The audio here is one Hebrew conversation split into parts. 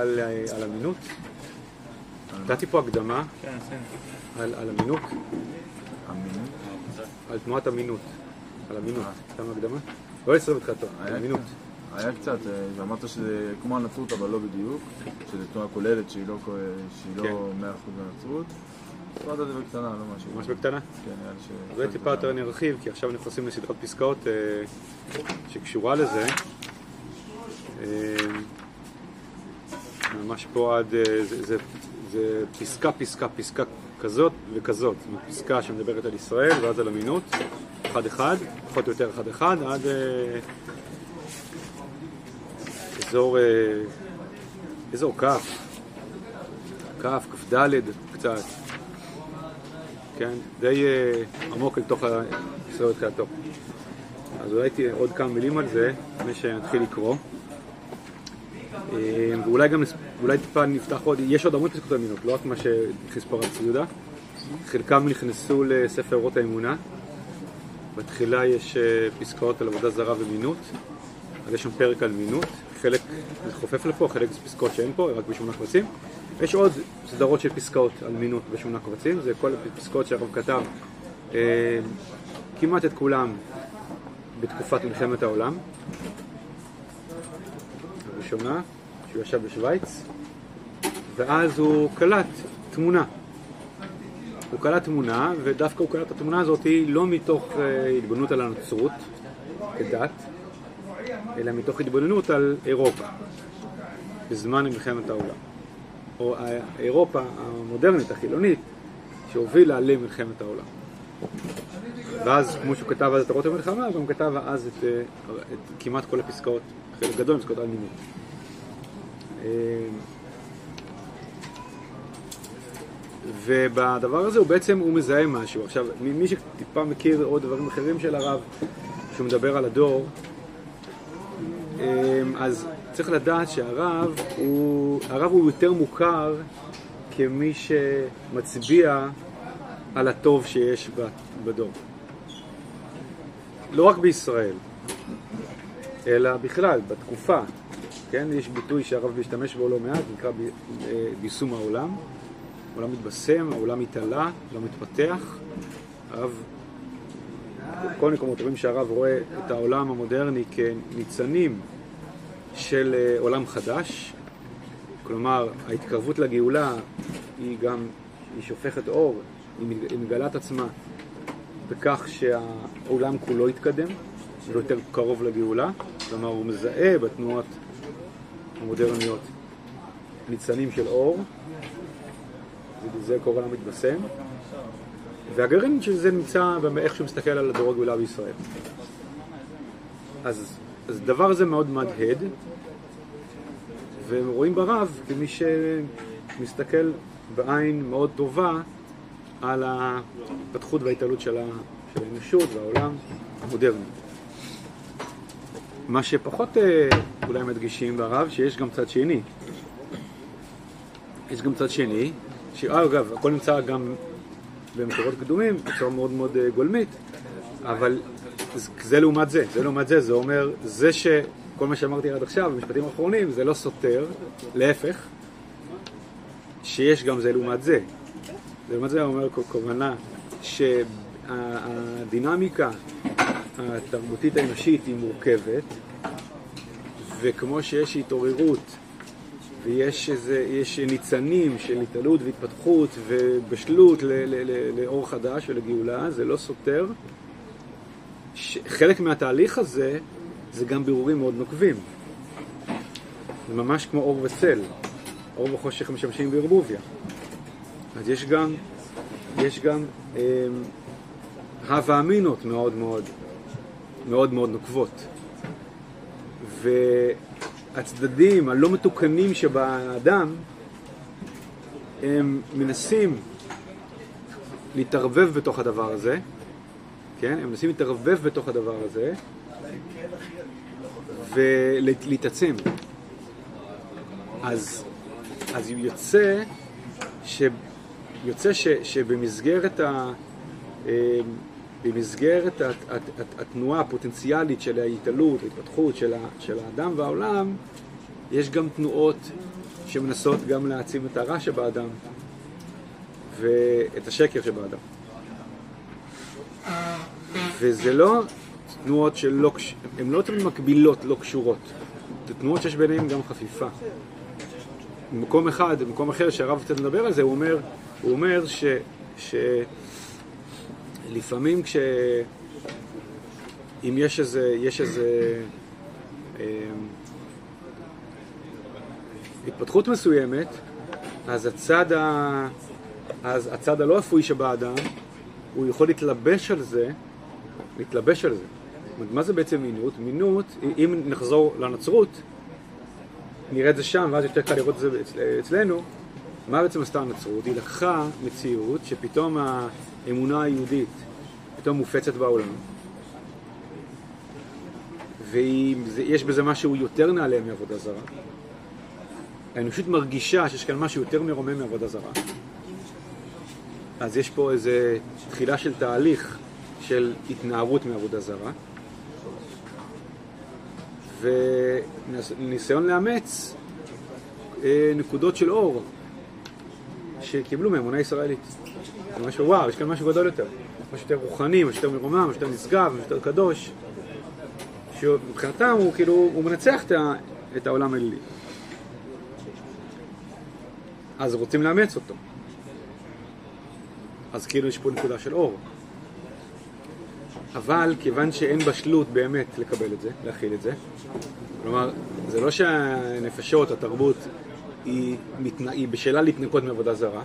על, אה, על אמינות. נתתי פה הקדמה כן. על, על אמינות, אמינות. על תנועת אמינות. על אמינות. נתנו הקדמה? לא עשרה בתחילתו, על היה אמינות. היה קצת, אה, ואמרת שזה כמו הנצרות אבל לא בדיוק, שזה תנועה כוללת שהיא לא כו- שהיא כן. לא 100% הנצרות. אמרת את זה בקטנה, לא משהו. ממש בקטנה. כן, נראה לי ש... אולי טיפה יותר נרחיב, כי עכשיו נכנסים לסדרת פסקאות אה, שקשורה לזה. ממש פה עד, אה, זה, זה, זה פסקה, פסקה, פסקה כזאת וכזאת. זאת אומרת, פסקה שמדברת על ישראל ואז על אמינות, אחד אחד, פחות או יותר אחד אחד, עד אה, אזור, אה, אזור כ', כ', כ"ד קצת. כן, די עמוק אל תוך הישראל תחילתו. אז אולי תהיה עוד כמה מילים על זה, לפני שנתחיל לקרוא. אה, ואולי גם, אולי טיפה נפתח עוד, יש עוד המון פסקות אמינות, לא רק מה שהכניס פה הרב ציודה. חלקם נכנסו לספר אורות האמונה. בתחילה יש אה, פסקאות על עבודה זרה ומינות, אז יש שם פרק על מינות, חלק זה חופף לפה, חלק זה פסקאות שאין פה, רק בשמונה קבצים. יש עוד סדרות של פסקאות על מינות בשמונה קבצים, זה כל הפסקאות שהרב כתב, אה, כמעט את כולם בתקופת מלחמת העולם. הראשונה, שהוא ישב בשוויץ, ואז הוא קלט תמונה. הוא קלט תמונה, ודווקא הוא קלט את התמונה הזאת לא מתוך אה, התבוננות על הנצרות כדת, אלא מתוך התבוננות על אירופה, בזמן מלחמת העולם. או ה- אירופה המודרנית, החילונית, שהובילה למלחמת העולם. ואז, כמו שהוא כתב אז את אורות המלחמה, הוא גם כתב אז את, אה, את כמעט כל הפסקאות, חלק גדול מפסקאות על מימון. אה, ובדבר הזה הוא בעצם, הוא מזהה משהו. עכשיו, מי שטיפה מכיר עוד דברים אחרים של הרב, שהוא מדבר על הדור, אמ, אז צריך לדעת שהרב הוא, הרב הוא יותר מוכר כמי שמצביע על הטוב שיש בדור. לא רק בישראל, אלא בכלל, בתקופה. כן, יש ביטוי שהרב משתמש בו לא מעט, נקרא ב- אה, העולם. העולם מתבשם, העולם מתעלה, העולם מתפתח. הרב, בכל מקומות רואים שהרב רואה את העולם המודרני כניצנים של אה, עולם חדש. כלומר, ההתקרבות לגאולה היא גם, היא שופכת אור, היא מג- היא מגלה את עצמה בכך שהעולם כולו יתקדם ויותר קרוב לגאולה. כלומר, הוא מזהה בתנועות המודרניות ניצנים של אור, זה קורא למתבשם, והגרעין של זה נמצא באיך שהוא מסתכל על הדור הגאולה בישראל. אז, אז הדבר הזה מאוד מהדהד, והם רואים ברב כמי שמסתכל בעין מאוד טובה על ההתפתחות וההתעלות של האנושות והעולם המודרני. מה שפחות אה, אולי מדגישים ברב, שיש גם צד שני. יש גם צד שני, שאגב, הכל נמצא גם במקורות קדומים, בצורה מאוד מאוד אה, גולמית, אבל זה- לעומת זה, זה לעומת זה, זה אומר, זה שכל מה שאמרתי עד עכשיו, במשפטים האחרונים, זה לא סותר, להפך, שיש גם זה לעומת. זה לעומת זה אומר כוונה שהדינמיקה התרבותית האנושית היא מורכבת, וכמו שיש התעוררות ויש איזה, יש ניצנים של התעלות והתפתחות ובשלות ל- ל- ל- לאור חדש ולגאולה, זה לא סותר. חלק מהתהליך הזה זה גם בירורים מאוד נוקבים. זה ממש כמו אור וצל. אור וחושך משמשים בערבוביה. אז יש גם, יש גם אה, הווה אמינות מאוד מאוד, מאוד מאוד נוקבות. והצדדים הלא מתוקנים שבאדם, הם מנסים להתערבב בתוך הדבר הזה, כן? הם מנסים להתערבב בתוך הדבר הזה ולהתעצם. אז, אז יוצא, ש, יוצא ש, שבמסגרת ה... במסגרת הת- הת- הת- התנועה הפוטנציאלית של ההתעלות, ההתפתחות של, ה, של האדם והעולם, יש גם תנועות שמנסות גם להעצים את הרע שבאדם ואת השקר שבאדם. וזה לא תנועות שלא, הן לא תמיד מקבילות, לא קשורות. זה תנועות שיש ביניהן גם חפיפה. במקום אחד, במקום אחר שהרב קצת מדבר על זה, הוא אומר, הוא אומר ש, שלפעמים כש... אם יש איזה, יש איזה אה, התפתחות מסוימת, אז הצד, ה, אז הצד הלא אפוי שבאדם, הוא יכול להתלבש על זה, להתלבש על זה. מה זה בעצם מינות? מינות, אם נחזור לנצרות, נראה את זה שם, ואז יותר קל לראות את זה אצלנו, מה בעצם עשתה הנצרות? היא לקחה מציאות שפתאום האמונה היהודית פתאום מופצת בעולם, ויש בזה משהו יותר נעלה מעבודה זרה. האנושות מרגישה שיש כאן משהו יותר מרומם מעבודה זרה. אז יש פה איזה תחילה של תהליך של התנערות מעבודה זרה, וניסיון לאמץ אה, נקודות של אור שקיבלו מאמונה ישראלית. זה משהו, וואו, יש כאן משהו גדול יותר. משהו יותר רוחני, משהו יותר מרומם, משהו יותר נשגב, משהו יותר קדוש. שמבחינתם הוא כאילו, הוא מנצח את העולם האלילי. אז רוצים לאמץ אותו. אז כאילו יש פה נקודה של אור. אבל כיוון שאין בשלות באמת לקבל את זה, להכיל את זה, כלומר, זה לא שהנפשות, התרבות, היא, מתנ... היא בשלה להתנקות מעבודה זרה,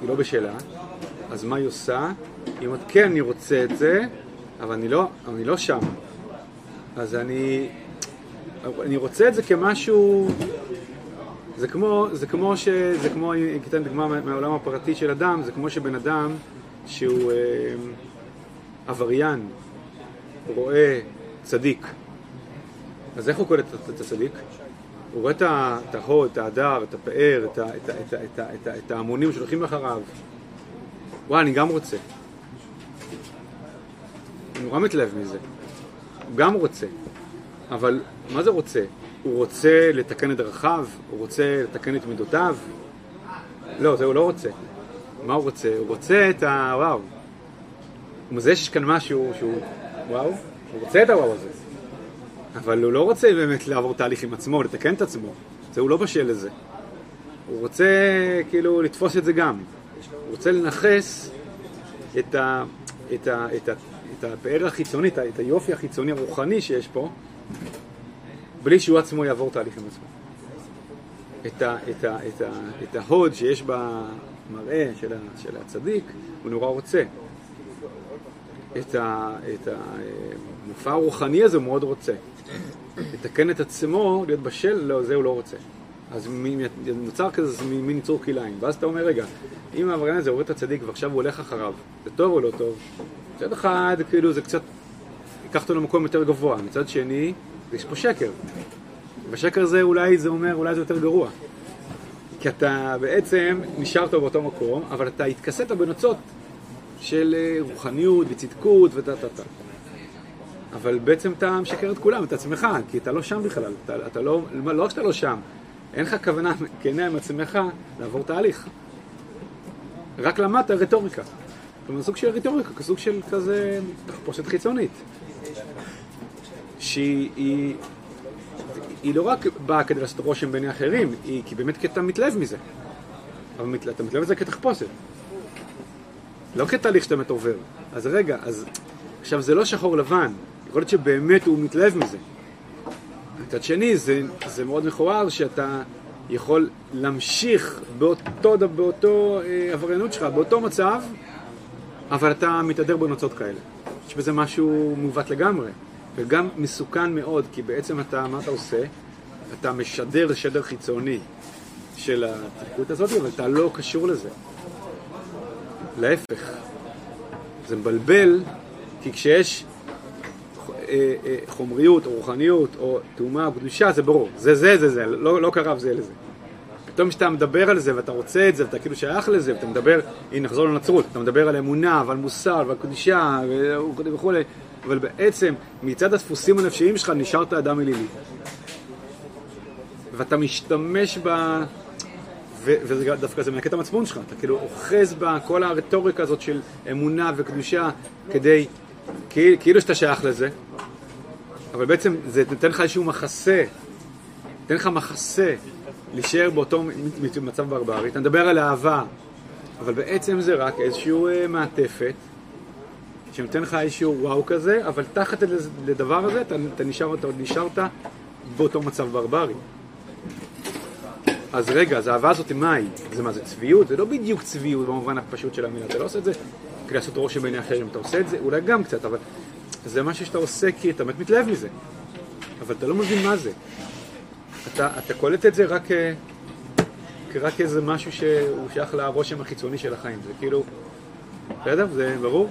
היא לא בשלה, אז מה היא עושה? היא אומרת, כן, אני רוצה את זה, אבל אני לא, אני לא שם. אז אני, אני רוצה את זה כמשהו, זה כמו, זה כמו ש... זה כמו, אני אתן דוגמה מהעולם הפרטי של אדם, זה כמו שבן אדם שהוא אה, עבריין רואה צדיק. אז איך הוא קולט את הצדיק? הוא רואה את ההוד, את ההדר, את הפאר, את ההמונים שהולכים אחריו. וואי, אני גם רוצה. הוא נורא מתלהב מזה. הוא גם רוצה. אבל מה זה רוצה? הוא רוצה לתקן את דרכיו? הוא רוצה לתקן את מידותיו? לא, זה הוא לא רוצה. מה הוא רוצה? הוא רוצה את ה... וואו. הוא מזהה שיש כאן משהו שהוא... וואו. הוא רוצה את הוואו הזה. אבל הוא לא רוצה באמת לעבור תהליך עם עצמו, לתקן את עצמו. זה הוא לא בשל לזה. הוא רוצה כאילו לתפוס את זה גם. הוא רוצה לנכס את, ה, את, ה, את, ה, את הפאר החיצוני, את, את היופי החיצוני הרוחני שיש פה, בלי שהוא עצמו יעבור תהליך עם עצמו. את, ה, את, ה, את, ה, את ההוד שיש במראה של, ה, של הצדיק, הוא נורא רוצה. את, ה, את המופע הרוחני הזה הוא מאוד רוצה. לתקן את עצמו, להיות בשל, לא, זה הוא לא רוצה. אז נוצר כזה מין יצור כלאיים. ואז אתה אומר, רגע, אם העבריין הזה רואה את הצדיק ועכשיו הוא הולך אחריו, זה טוב או לא טוב? מצד אחד, כאילו, זה קצת, ייקח אותו למקום יותר גבוה. מצד שני, יש פה שקר. בשקר הזה אולי זה אומר, אולי זה יותר גרוע. כי אתה בעצם נשארת באותו מקום, אבל אתה התכסית בנוצות של אה, רוחניות וצדקות וטה-טה-טה. אבל בעצם אתה משקר את כולם, את עצמך, כי אתה לא שם בכלל. אתה, אתה לא, לא רק שאתה לא שם, אין לך כוונה כנה עם עצמך לעבור תהליך. רק למדת רטוריקה. כלומר, סוג של רטוריקה, כסוג של כזה תחפושת חיצונית. שהיא היא, היא לא רק באה כדי לעשות רושם בעיני אחרים, היא כי באמת כי אתה מתלהב מזה. אבל אתה מתלהב מזה כתחפושת. לא כתהליך שאתה באמת עובר. אז רגע, אז עכשיו זה לא שחור לבן, יכול להיות שבאמת הוא מתלהב מזה. מצד שני, זה, זה מאוד מכוער שאתה יכול להמשיך באותו, באותו אה, עבריינות שלך, באותו מצב, אבל אתה מתהדר בנוצות כאלה. יש בזה משהו מעוות לגמרי, וגם מסוכן מאוד, כי בעצם אתה, מה אתה עושה? אתה משדר שדר חיצוני של התפקוד הזאת, אבל אתה לא קשור לזה. להפך, זה מבלבל, כי כשיש חומריות או רוחניות או טומאה או קדושה, זה ברור. זה זה זה זה, לא, לא קרב זה לזה. פתאום כשאתה מדבר על זה ואתה רוצה את זה ואתה כאילו שייך לזה ואתה מדבר, הנה נחזור לנצרות, אתה מדבר על אמונה ועל מוסר ועל קדושה וכולי, אבל בעצם מצד הדפוסים הנפשיים שלך נשארת אדם אלילי. ואתה משתמש ב... וזה דווקא זה מנקה את המצפון שלך, אתה כאילו אוחז בכל הרטוריקה הזאת של אמונה וקדושה כדי, כאילו, כאילו שאתה שייך לזה, אבל בעצם זה נותן לך איזשהו מחסה, נותן לך מחסה להישאר באותו מצב ברברי, אתה מדבר על אהבה, אבל בעצם זה רק איזשהו אה, מעטפת שנותן לך איזשהו וואו כזה, אבל תחת לדבר הזה אתה, אתה נשאר, אתה נשארת באותו מצב ברברי. אז רגע, אז האהבה הזאת מה היא? זה מה זה צביעות? זה לא בדיוק צביעות במובן הפשוט של המילה, אתה לא עושה את זה כדי לעשות רושם בעיני אחרים, אתה עושה את זה אולי גם קצת, אבל זה משהו שאתה עושה כי אתה באמת מתלהב מזה, אבל אתה לא מבין מה זה. אתה, אתה קולט את זה רק כרק איזה משהו שהוא שייך לרושם החיצוני של החיים, זה כאילו, בסדר? זה ברור?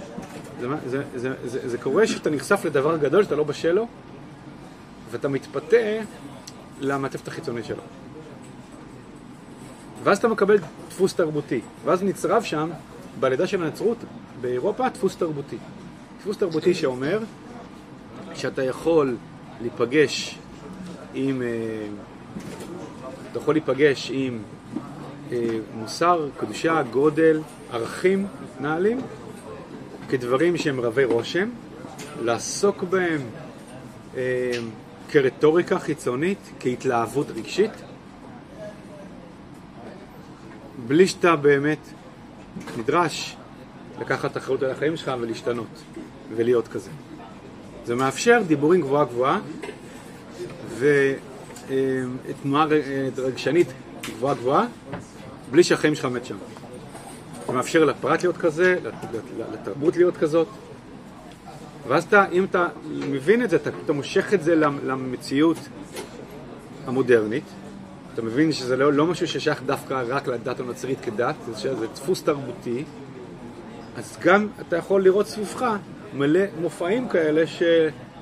זה, זה, זה, זה, זה קורה שאתה נחשף לדבר גדול שאתה לא בשל לו, ואתה מתפתה למעטפת החיצונית שלו. ואז אתה מקבל דפוס תרבותי, ואז נצרב שם, בלידה של הנצרות באירופה, דפוס תרבותי. דפוס תרבותי שאומר שאתה יכול להיפגש עם, אה, אתה יכול להיפגש עם אה, מוסר, קדושה, גודל, ערכים נעלים, כדברים שהם רבי רושם, לעסוק בהם אה, כרטוריקה חיצונית, כהתלהבות רגשית, בלי שאתה באמת נדרש לקחת אחריות על החיים שלך ולהשתנות ולהיות כזה. זה מאפשר דיבורים גבוהה גבוהה ותנועה רגשנית גבוהה גבוהה בלי שהחיים שלך מת שם. זה מאפשר לפרט להיות כזה, לתרבות להיות כזאת ואז אתה, אם אתה מבין את זה, אתה פתאום מושך את זה למציאות המודרנית אתה מבין שזה לא, לא משהו ששייך דווקא רק לדת הנוצרית כדת, זה, זה דפוס תרבותי, אז גם אתה יכול לראות סביבך מלא מופעים כאלה ש,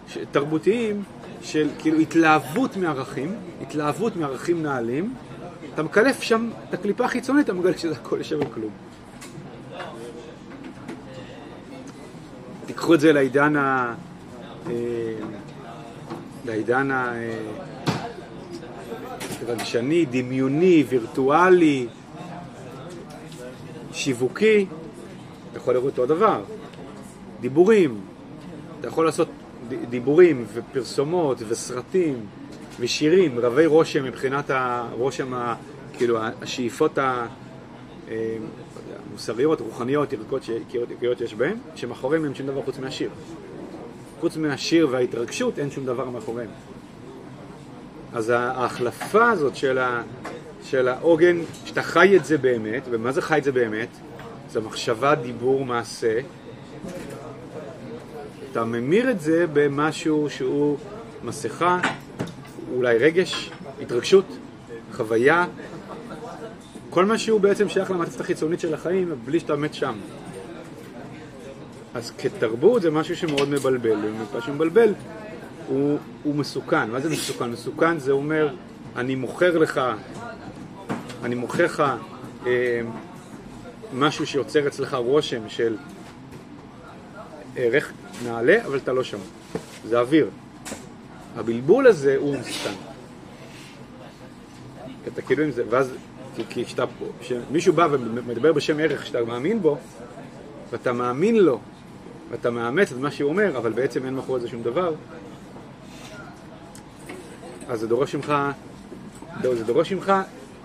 ש, תרבותיים של כאילו התלהבות מערכים, התלהבות מערכים נעלים, אתה מקלף שם את הקליפה החיצונית, אתה מגלה שזה הכל על כלום. תיקחו את זה לעידן ה... אה, לעידן ה... אה, רגשני, דמיוני, וירטואלי, שיווקי, אתה יכול לראות אותו הדבר. דיבורים, אתה יכול לעשות דיבורים ופרסומות וסרטים ושירים רבי רושם מבחינת הרושם, ה, כאילו השאיפות המוסריות, רוחניות, ערכיות שיש בהם, שמאחוריהם אין שום דבר חוץ מהשיר. חוץ מהשיר וההתרגשות אין שום דבר מאחוריהם. אז ההחלפה הזאת של, ה, של העוגן, שאתה חי את זה באמת, ומה זה חי את זה באמת? זה מחשבה, דיבור, מעשה. אתה ממיר את זה במשהו שהוא מסכה, אולי רגש, התרגשות, חוויה, כל מה שהוא בעצם שייך למעטפת החיצונית של החיים, בלי שאתה מת שם. אז כתרבות זה משהו שמאוד מבלבל, ומה שמבלבל הוא, הוא מסוכן. מה זה מסוכן? מסוכן זה אומר, אני מוכר לך, אני מוכר לך אה, משהו שיוצר אצלך רושם של ערך נעלה, אבל אתה לא שם. זה אוויר. הבלבול הזה הוא מסוכן. אתה כאילו עם זה, ואז, כי כשאתה, כשמישהו בא ומדבר בשם ערך שאתה מאמין בו, ואתה מאמין לו, ואתה מאמץ את מה שהוא אומר, אבל בעצם אין מאחורי זה שום דבר, אז זה דורש ממך, לא, זה דורש ממך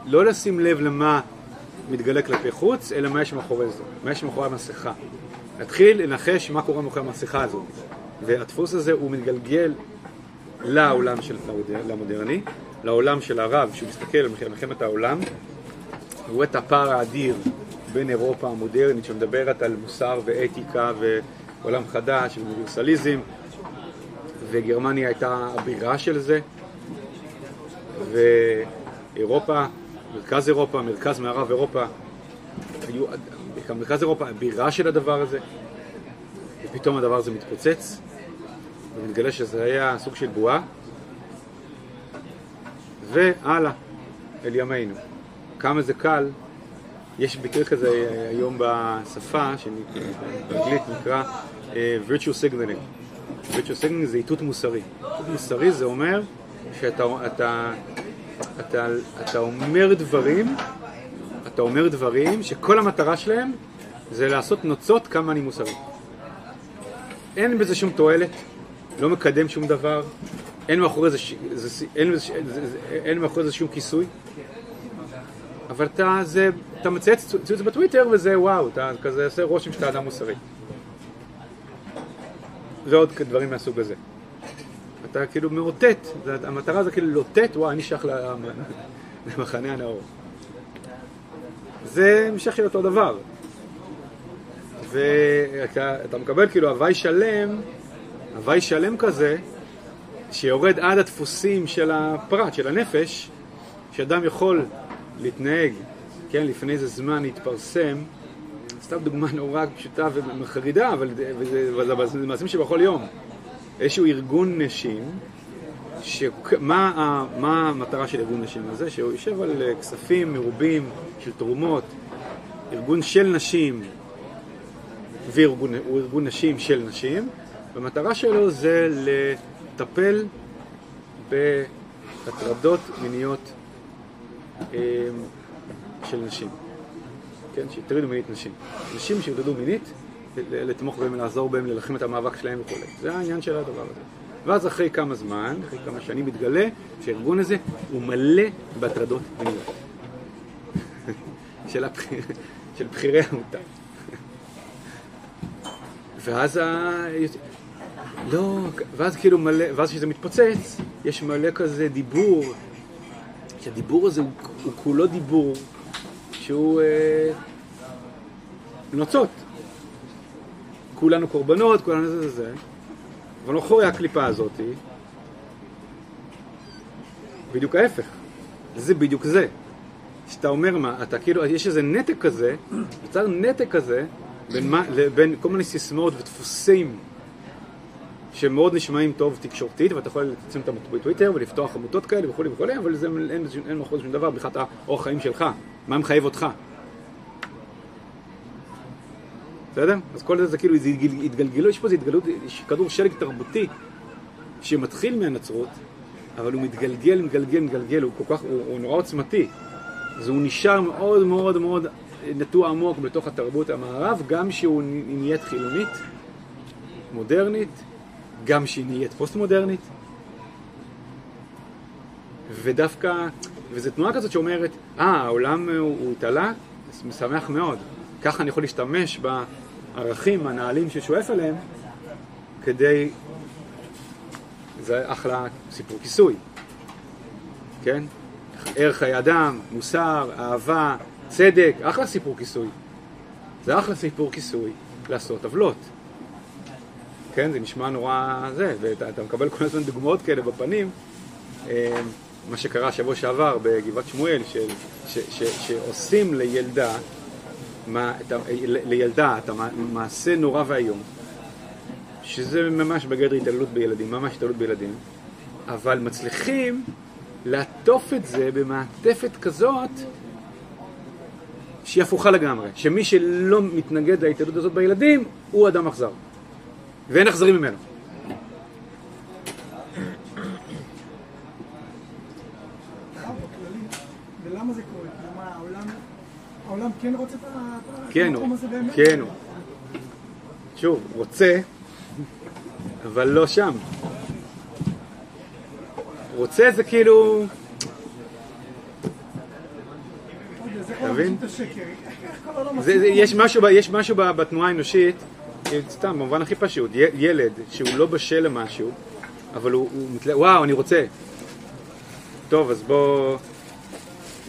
לא לשים לב למה מתגלה כלפי חוץ, אלא מה יש מאחורי זה, מה יש מאחורי המסכה. להתחיל לנחש מה קורה מאחורי המסכה הזאת. והדפוס הזה הוא מתגלגל לעולם של המודרני, לעולם של הרב, שהוא מסתכל על מלחמת העולם, הוא רואה את הפער האדיר בין אירופה המודרנית שמדברת על מוסר ואתיקה ועולם חדש, אוניברסליזם, וגרמניה הייתה הבירה של זה, ואירופה, מרכז אירופה, מרכז מערב אירופה, היו, מרכז אירופה הבירה של הדבר הזה, ופתאום הדבר הזה מתפוצץ, ומתגלה שזה היה סוג של בועה, והלאה, אל ימינו. כמה זה קל, יש ביטוי כזה היום בשפה, שבאנגלית נקרא uh, virtue signaling. virtue signaling זה איתות מוסרי. איתות מוסרי זה אומר שאתה אתה, אתה, אתה אומר דברים, אתה אומר דברים שכל המטרה שלהם זה לעשות נוצות כמה אני מוסרי. אין בזה שום תועלת, לא מקדם שום דבר, אין מאחורי זה, זה, אין, זה, זה, אין מאחורי זה שום כיסוי. אבל אתה, זה, אתה מצייץ ציוץ בטוויטר וזה וואו, אתה כזה עושה רושם שאתה אדם מוסרי. ועוד דברים מהסוג הזה. אתה כאילו מאותת, המטרה זה כאילו לאותת, וואי, אני שייך למחנה הנאור. זה המשך של אותו דבר. ואתה אתה מקבל כאילו הוואי שלם, הוואי שלם כזה, שיורד עד הדפוסים של הפרט, של הנפש, שאדם יכול להתנהג, כן, לפני איזה זמן להתפרסם, סתם דוגמה נורא פשוטה ומחרידה, אבל זה מעשים שבכל יום. איזשהו ארגון נשים, שמה מה המטרה של ארגון נשים הזה? שהוא יושב על אה, כספים מרובים של תרומות, ארגון של נשים, וארגון, הוא ארגון נשים של נשים, והמטרה שלו זה לטפל בהטרדות מיניות אה, של נשים, כן, שהטרידו מינית נשים. נשים שהטרידו מינית, לתמוך בהם, לעזור בהם, להילחם את המאבק שלהם וכו'. זה העניין של הדבר הזה. ואז אחרי כמה זמן, אחרי כמה שנים מתגלה שהארגון הזה הוא מלא בהטרדות מיניות. של, הבחיר, של בכירי העמותה. ואז ה... לא, ואז כאילו מלא, ואז כשזה מתפוצץ, יש מלא כזה דיבור, שהדיבור הזה הוא, הוא כולו דיבור שהוא אה, נוצות. כולנו קורבנות, כולנו זה זה זה, אבל מאחורי הקליפה הזאת, בדיוק ההפך. זה בדיוק זה. שאתה אומר מה, אתה כאילו, יש איזה נתק כזה, יצר נתק כזה בין, מה, בין כל מיני סיסמאות ודפוסים שמאוד נשמעים טוב תקשורתית, ואתה יכול לצמצם אותם בטוויטר ולפתוח עמותות כאלה וכולי וכולי, אבל זה, אין, אין מאחורי זה שום דבר, בכלל האורח חיים שלך, מה מחייב אותך. בסדר? אז כל זה זה כאילו, זה התגל- התגלגלו, יש פה איזה התגלות, יש כדור שלג תרבותי שמתחיל מהנצרות, אבל הוא מתגלגל, מתגלגל, מתגלגל, הוא כל כך, הוא, הוא נורא עוצמתי. אז הוא נשאר מאוד מאוד מאוד נטוע עמוק בתוך התרבות המערב, גם שהוא נהיית חילונית, מודרנית, גם שהיא נהיית פוסט-מודרנית. ודווקא, וזו תנועה כזאת שאומרת, אה, העולם הוא, התעלה, משמח מאוד. ככה אני יכול להשתמש בערכים הנעלים ששואף אליהם, כדי... זה אחלה סיפור כיסוי, כן? ערך חיי אדם, מוסר, אהבה, צדק, אחלה סיפור כיסוי. זה אחלה סיפור כיסוי לעשות עוולות. כן, זה נשמע נורא זה, ואתה אתה מקבל כל הזמן דוגמאות כאלה בפנים. אה, מה שקרה שבוע שעבר בגבעת שמואל, ש, ש, ש, שעושים לילדה, לילדה את המעשה נורא ואיום, שזה ממש בגדר התעללות בילדים, ממש התעללות בילדים, אבל מצליחים לעטוף את זה במעטפת כזאת שהיא הפוכה לגמרי, שמי שלא מתנגד להתעללות הזאת בילדים הוא אדם אכזר, ואין אכזרים ממנו. בכלל בכללי, ולמה זה קורה? למה העולם, העולם כן רוצה את כן המקום הזה באמת? כן הוא. שוב, רוצה, אבל לא שם. רוצה זה כאילו... זה כל מבין? יש? משהו, בתנועה האנושית, סתם, במובן הכי פשוט, ילד שהוא לא בשל למשהו, אבל הוא, הוא מתלה... וואו, אני רוצה. טוב, אז בוא...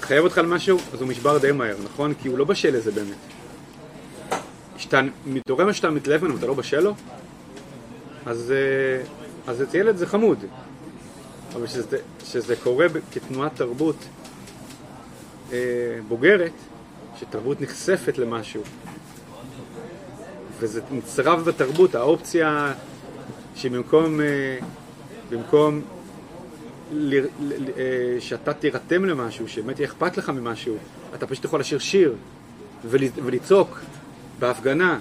חייב אותך למשהו, אז הוא נשבר די מהר, נכון? כי הוא לא בשל לזה באמת. כשאתה מתעורר מה שאתה מתלהב ממנו ואתה לא בשל לו, אז, אה, אז אצל ילד זה חמוד. אבל כשזה, קורה כתנועת תרבות אה, בוגרת, שתרבות נחשפת למשהו, וזה נצרב בתרבות, האופציה שבמקום אה, במקום ל, ל, ל, אה, שאתה תירתם למשהו, שבאמת יהיה אכפת לך ממשהו, אתה פשוט יכול לשיר שיר ול, ולצעוק בהפגנה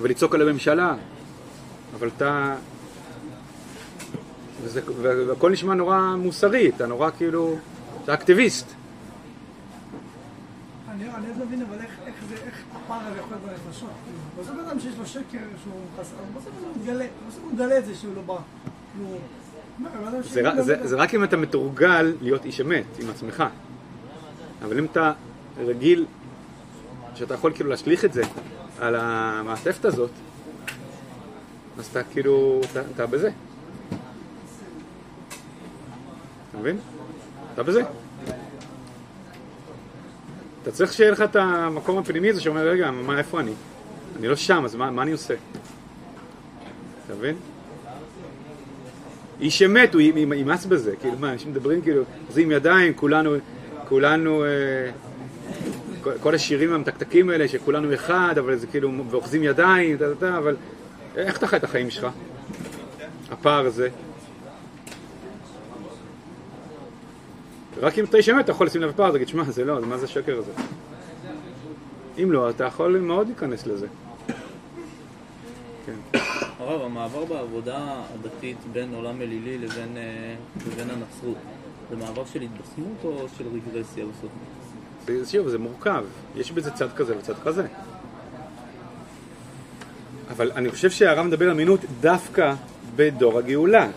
ולצעוק על הממשלה, אבל אתה... וזה, והכל נשמע נורא מוסרי, אתה נורא כאילו... אתה אקטיביסט. אני עוד לא מבין, אבל איך הפער הזה יכול להיות בנפשות? בסוף אדם שיש לו שקר שהוא חסר, בסוף הוא מגלה את זה שהוא לא בא. זה, רק- אם אתה מתורגל להיות איש אמת עם עצמך. אבל אם אתה רגיל, שאתה יכול כאילו להשליך את זה על המעטפת הזאת, אז אתה כאילו, אתה בזה. אתה מבין? אתה בזה. אתה צריך שיהיה לך את המקום הפנימי הזה שאומר, רגע, מה, איפה אני? אני לא שם, אז מה, מה אני עושה? אתה מבין? איש אמת, הוא ימאס בזה, כאילו מה, אנשים מדברים כאילו, עושים ידיים, כולנו, כולנו, אה, כל- השירים המתקתקים האלה, שכולנו אחד, אבל זה כאילו, ואוחזים ידיים, טה, טה, אבל איך אתה חי את החיים שלך? הפער הזה. רק אם אתה איש אמת, אתה יכול לשים לב לפער, תגיד, שמע, זה לא, מה זה השקר הזה? אם לא, אתה יכול מאוד להיכנס לזה. כן. הרב, המעבר בעבודה הדתית בין עולם אלילי לבין, אה, לבין הנצרות, זה מעבר של התבשמות או של רגרסיה בסוף? שוב, זה מורכב, יש בזה צד כזה וצד כזה. אבל אני חושב שהרב מדבר על מינות דווקא בדור הגאולה.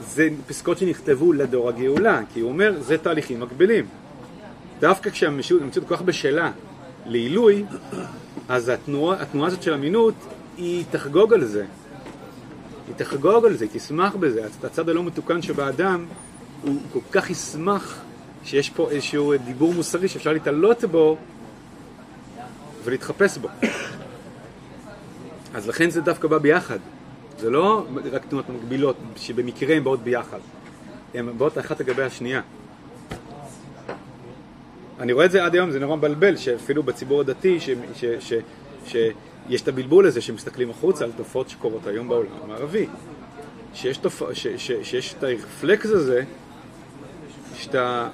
זה פסקאות שנכתבו לדור הגאולה, כי הוא אומר, זה תהליכים מקבילים. דווקא כשהמציאות המציאות כל כך בשלה לעילוי, אז התנועה, התנועה הזאת של אמינות, היא תחגוג על זה. היא תחגוג על זה, היא תשמח בזה. הצד הלא מתוקן שבאדם, הוא כל כך ישמח שיש פה איזשהו דיבור מוסרי שאפשר להתעלות בו ולהתחפש בו. אז לכן זה דווקא בא ביחד. זה לא רק תנועות מקבילות שבמקרה הן באות ביחד. הן באות אחת לגבי השנייה. אני רואה את זה עד היום, זה נורא מבלבל, שאפילו בציבור הדתי, ש, ש, ש, שיש את הבלבול הזה שמסתכלים החוצה על תופעות שקורות היום בעולם המערבי. שיש, תופ... ש, ש, שיש את הרפלקס הזה, שאתה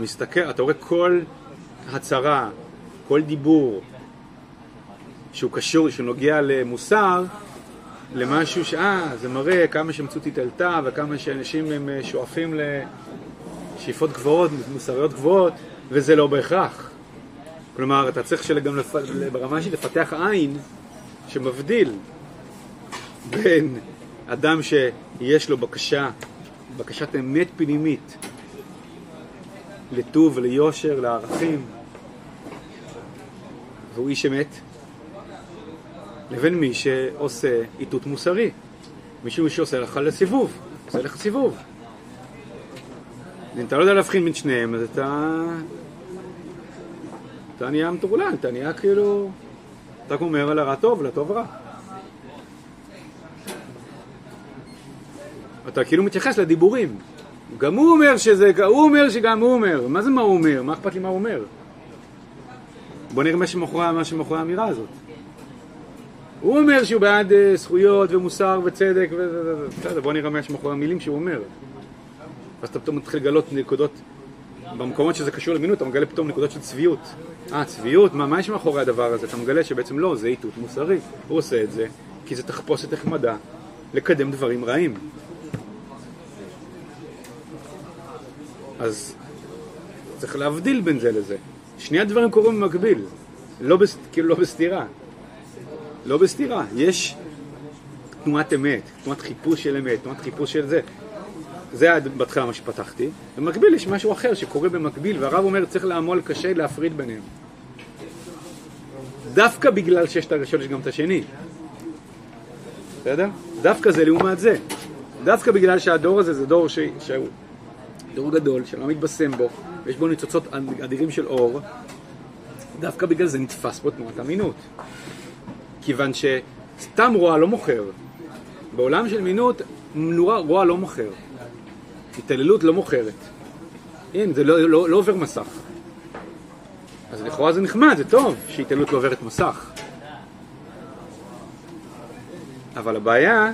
מסתכל, אתה רואה כל הצהרה, כל דיבור שהוא קשור, שהוא נוגע למוסר, למשהו שאה, זה מראה כמה שהמציאות התעלתה וכמה שאנשים הם אה, שואפים לשאיפות גבוהות, מוסריות גבוהות, וזה לא בהכרח. כלומר, אתה צריך שגם לפ... ברמה של לפתח עין שמבדיל בין אדם שיש לו בקשה, בקשת אמת פנימית לטוב וליושר, לערכים, והוא איש אמת, לבין מי שעושה איתות מוסרי. מישהו שעושה לך לסיבוב, עושה לך סיבוב. אם אתה לא יודע להבחין בין שניהם, אז אתה... אתה נהיה מטורלל, אתה נהיה כאילו... אתה אומר על הרע טוב, לטוב רע. אתה כאילו מתייחס לדיבורים. גם הוא אומר שזה, הוא אומר שגם הוא אומר. מה זה מה הוא אומר? מה אכפת לי מה הוא אומר? בוא נראה מה שמאחורי האמירה הזאת. הוא אומר שהוא בעד אה, זכויות ומוסר וצדק, ו... בסדר, בוא נראה מה שמאחורי המילים שהוא אומר. ואז אתה פתאום מתחיל לגלות נקודות, במקומות שזה קשור למינות, אתה מגלה פתאום נקודות של צביעות. אה, צביעות? מה, מה יש מאחורי הדבר הזה? אתה מגלה שבעצם לא, זה איתות מוסרי. הוא עושה את זה כי זה תחפושת נחמדה לקדם דברים רעים. אז צריך להבדיל בין זה לזה. שני הדברים קורים במקביל, לא בס... כאילו לא בסתירה. לא בסתירה. יש תנועת אמת, תנועת חיפוש של אמת, תנועת חיפוש של זה. זה היה בהתחלה מה שפתחתי. במקביל יש משהו אחר שקורה במקביל, והרב אומר צריך לעמול קשה להפריד ביניהם. דווקא בגלל שיש את הראשון יש גם את השני. בסדר? דווקא זה לעומת זה. דווקא בגלל שהדור הזה זה דור ש... שהוא דור גדול, שלא מתבשם בו, ויש בו ניצוצות אדירים של אור, דווקא בגלל זה נתפס בו תנועת אמינות. כיוון שסתם רוע לא מוכר. בעולם של מינות, רוע לא מוכר. התעללות לא מוכרת. אין, זה לא, לא, לא עובר מסך. אז לכאורה זה נחמד, זה טוב שהתעללות לא עוברת מסך. אבל הבעיה,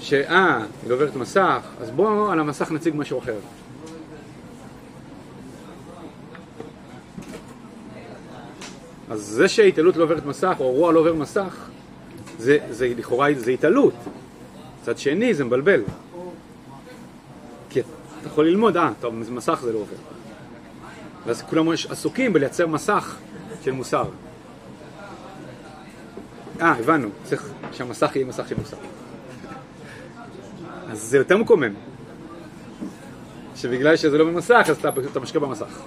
שאה, היא לא עוברת מסך, אז בואו על המסך נציג משהו אחר. אז זה שההתעללות לא עוברת מסך, או רוע לא עובר מסך, זה, זה לכאורה זה התעלות. מצד שני זה מבלבל. אתה יכול ללמוד, אה, טוב, מסך זה לא עובר. ואז כולם עסוקים בלייצר מסך של מוסר. אה, הבנו, צריך שהמסך יהיה מסך של מוסר. אז זה יותר מקומם. שבגלל שזה לא במסך, אז אתה, אתה משקיע במסך.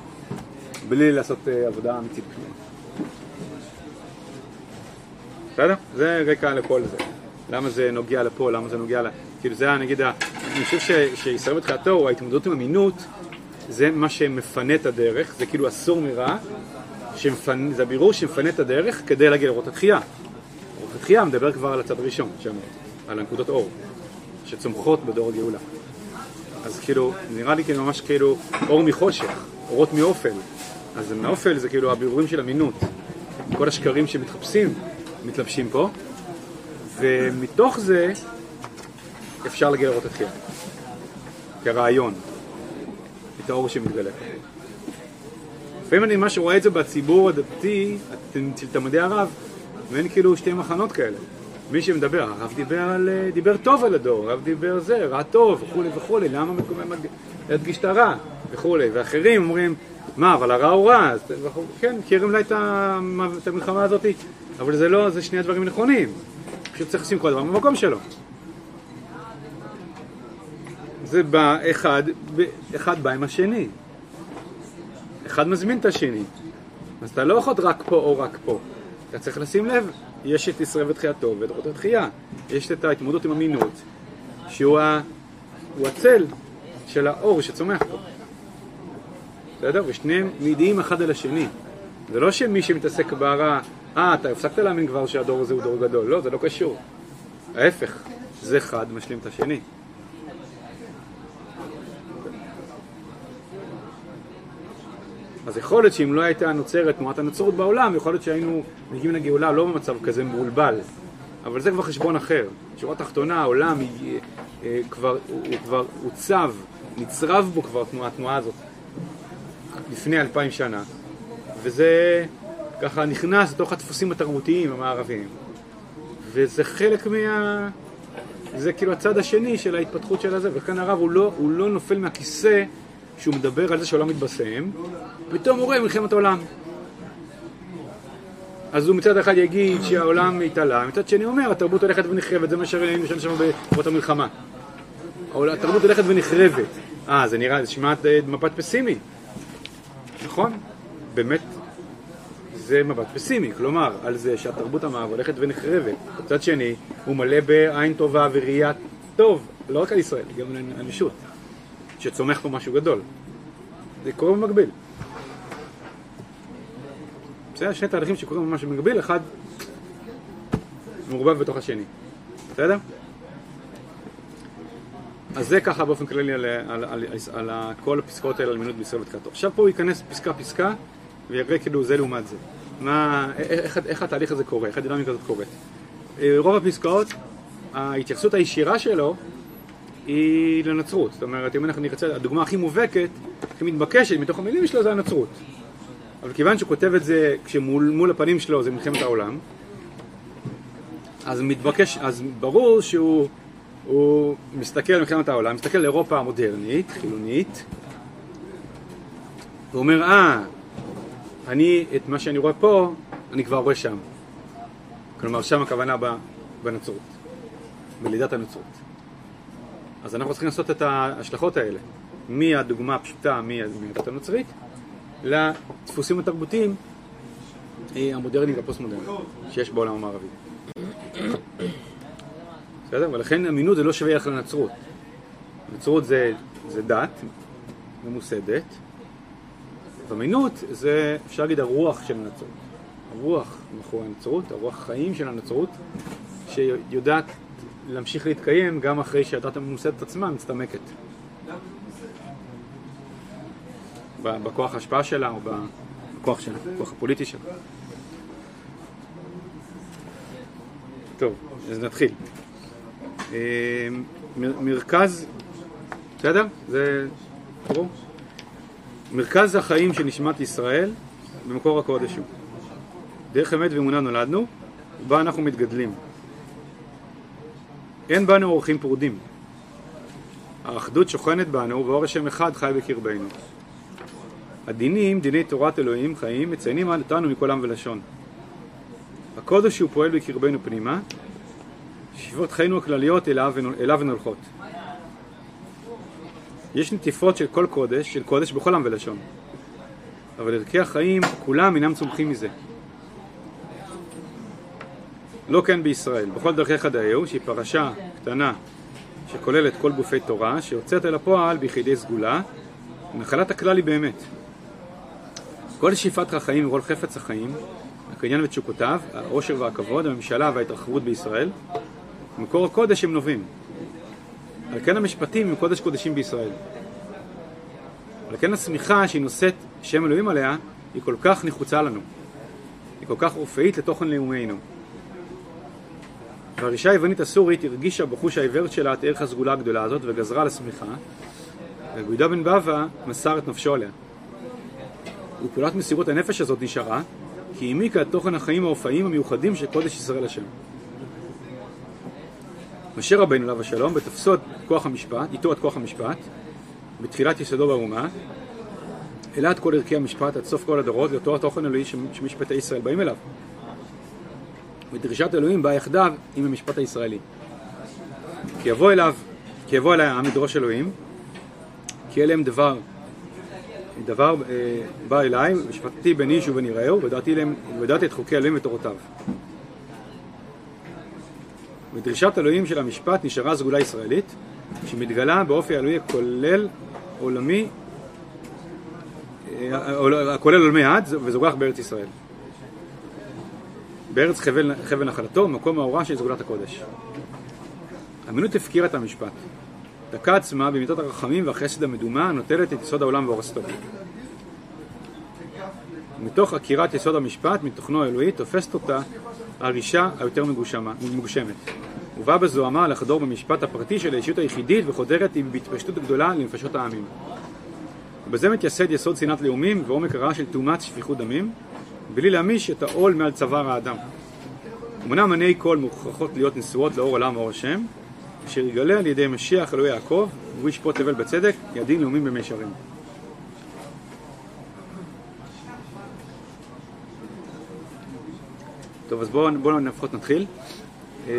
בלי לעשות uh, עבודה אמיתית. בסדר? זה רקע לכל זה. למה זה נוגע לפה, למה זה נוגע ל... כאילו זה, נגיד, אני חושב שישראל בתחילתו, או ההתמודדות עם אמינות, זה מה שמפנה את הדרך, זה כאילו אסור מרע, שמפנ... זה הבירור שמפנה את הדרך כדי להגיע לראות התחייה. לראות התחייה מדבר כבר על הצד הראשון, שאמרתי, על הנקודות אור, שצומחות בדור הגאולה. אז כאילו, נראה לי כאילו ממש כאילו אור מחושך, אורות מאופל. אז מאופל זה כאילו הבירורים של אמינות. כל השקרים שמתחפשים, מתלבשים פה, ומתוך זה אפשר להגיע לראות התחייה. כרעיון, את האור שמתגלה. לפעמים אני ממש רואה את זה בציבור הדתי, אצל תלמדי הרב, ואין כאילו שתי מחנות כאלה. מי שמדבר, הרב דיבר, על, דיבר טוב על הדור, הרב דיבר זה, רע טוב וכולי וכולי, למה מקומם להדגיש את הרע וכולי, ואחרים אומרים, מה, אבל הרע הוא רע, אז, כן, מכירים את, את המלחמה הזאת, אבל זה לא, זה שני הדברים נכונים, פשוט צריך לשים כל דבר במקום שלו. זה בא אחד, אחד בא עם השני, אחד מזמין את השני, אז אתה לא יכול רק פה או רק פה, אתה צריך לשים לב יש את ישראל ותחייתו ואת אורות התחייה. יש את ההתמודדות עם אמינות, שהוא ה... הוא הצל של האור שצומח פה. בסדר? ושניהם מעידים אחד על השני. זה לא שמי שמתעסק בהרע, אה, אתה הפסקת להאמין כבר שהדור הזה הוא דור גדול. לא, זה לא קשור. ההפך, זה אחד משלים את השני. אז יכול להיות שאם לא הייתה נוצרת תנועת הנצרות בעולם, יכול להיות שהיינו מגיעים לגאולה לא במצב כזה מבולבל. אבל זה כבר חשבון אחר. שורה תחתונה, העולם היא, אה, כבר, הוא, הוא כבר עוצב, נצרב בו כבר התנועה, התנועה הזאת לפני אלפיים שנה, וזה ככה נכנס לתוך הדפוסים התרבותיים המערביים. וזה חלק מה... זה כאילו הצד השני של ההתפתחות של הזה, וכאן הרב הוא לא, הוא לא נופל מהכיסא שהוא מדבר על זה שהעולם מתבשם, פתאום הוא רואה מלחמת העולם. אז הוא מצד אחד יגיד שהעולם התעלה, מצד שני אומר, התרבות הולכת ונחרבת, זה מה שראינו שם בעקבות המלחמה. התרבות הולכת ונחרבת. אה, זה נראה, זה שמעת אה, מבט פסימי. נכון, באמת זה מבט פסימי, כלומר, על זה שהתרבות המערב הולכת ונחרבת. מצד שני, הוא מלא בעין טובה וראייה טוב, לא רק על ישראל, גם על האנושות. שצומח פה משהו גדול. זה קורה במקביל. בסדר? שני תהליכים שקורים ממש במקביל, אחד מעורבב בתוך השני. בסדר? אז זה ככה באופן כללי על, על, על, על, כל הפסקאות האלה על מינות בישראל ותקעתו. עכשיו פה הוא ייכנס פסקה פסקה ויראה כאילו זה לעומת זה. מה, איך, איך התהליך הזה קורה, איך הדינמיקה הזאת קורית. אה, רוב הפסקאות, ההתייחסות הישירה שלו היא לנצרות. זאת אומרת, אם אנחנו נרצה, הדוגמה הכי מובהקת, הכי מתבקשת מתוך המילים שלו זה הנצרות. אבל כיוון שהוא כותב את זה כשמול הפנים שלו זה מלחמת העולם, אז מתבקש, אז ברור שהוא הוא מסתכל על מלחמת העולם, מסתכל על אירופה המודרנית, חילונית, הוא אומר, אה, אני, את מה שאני רואה פה, אני כבר רואה שם. כלומר, שם הכוונה בנצרות, בלידת הנצרות. אז אנחנו צריכים לעשות את ההשלכות האלה, מהדוגמה הפשוטה מהדת הנוצרית, לדפוסים התרבותיים אה, המודרניים והפוסט-מודרניים שיש בעולם המערבי. בסדר? ולכן אמינות זה לא שווה ערך לנצרות. נצרות זה, זה דת ממוסדת, ואמינות זה, אפשר להגיד, הרוח של הנצרות. הרוח מאחורי הנצרות, הרוח החיים של הנצרות, שיודעת להמשיך להתקיים גם אחרי שהדת הממוסדת עצמה מצטמקת. בכוח ההשפעה שלה או בכוח שלה, בכוח הפוליטי שלה. טוב, אז נתחיל. אה, מרכז, בסדר? זה ברור? מרכז החיים של נשמת ישראל במקור הקודש הוא. דרך אמת ואמונה נולדנו, ובה אנחנו מתגדלים. אין בנו אורחים פרודים. האחדות שוכנת בנו ואור השם אחד חי בקרבנו. הדינים, דיני תורת אלוהים חיים, מציינים אותנו מכל עם ולשון. הקודש הוא פועל בקרבנו פנימה, שאיפות חיינו הכלליות אליו, אליו הן הולכות. יש נטיפות של כל קודש, של קודש בכל עם ולשון. אבל ערכי החיים, כולם אינם צומחים מזה. לא כן בישראל. בכל דרכי חדאיהו, שהיא פרשה קטנה שכוללת כל גופי תורה, שיוצאת אל הפועל ביחידי סגולה, ונחלת הכלל היא באמת. כל שאיפת החיים וכל חפץ החיים, הקניין ותשוקותיו, העושר והכבוד, הממשלה וההתרחבות בישראל, מקור הקודש הם נובעים. על כן המשפטים הם קודש קודשים בישראל. על כן השמיכה שהיא נושאת שם אלוהים עליה, היא כל כך נחוצה לנו. היא כל כך אורפאית לתוכן לאומינו. והרישה היוונית הסורית הרגישה בחוש העיוורת שלה את ערך הסגולה הגדולה הזאת וגזרה על השמיכה, וגוידה בן בבא מסר את נפשו עליה. ופעולת מסירות הנפש הזאת נשארה, כי העמיקה את תוכן החיים האופאיים המיוחדים של קודש ישראל השם. משה רבינו עליו השלום, בתפסו את כוח המשפט, איתו את כוח המשפט, בתחילת יסודו באומה, העלה את כל ערכי המשפט עד סוף כל הדורות לאותו התוכן אלוהי שמשפטי ישראל באים אליו. ודרישת אלוהים באה יחדיו עם המשפט הישראלי. כי יבוא אליו, כי יבוא אלי העם לדרוש אלוהים, כי אלה הם דבר, דבר אה, בא אליי, ושפטתי בין איש ובין יראהו, ודעתי את חוקי אלוהים ותורותיו. ודרישת אלוהים של המשפט נשארה סגולה ישראלית, שמתגלה באופי האלוהי הכולל עולמי, אה, הכולל עולמי עד, וזוגח בארץ ישראל. בארץ חבל, חבל נחלתו, מקום האורה של סגולת הקודש. אמינות הפקירה את המשפט. דקה עצמה במיטות הרחמים והחסד המדומה הנוטלת את יסוד העולם והורסתו. מתוך עקירת יסוד המשפט, מתוכנו האלוהי, תופסת אותה הרישה היותר מגושמת. ובא בזוהמה לחדור במשפט הפרטי של האישיות היחידית וחודרת עם בהתפשטות גדולה לנפשות העמים. ובזה מתייסד יסוד שנאת לאומים ועומק הרעה של תאומת שפיכות דמים, בלי להמיש את העול מעל צוואר האדם. אמנם עיני כל מוכרחות להיות נשואות לאור עולם ואור השם, אשר יגלה על ידי משיח אלוהי יעקב, והוא ישפוט תבל בצדק, ידין לאומים במישרים. טוב, אז בואו בוא לפחות נתחיל. אמ,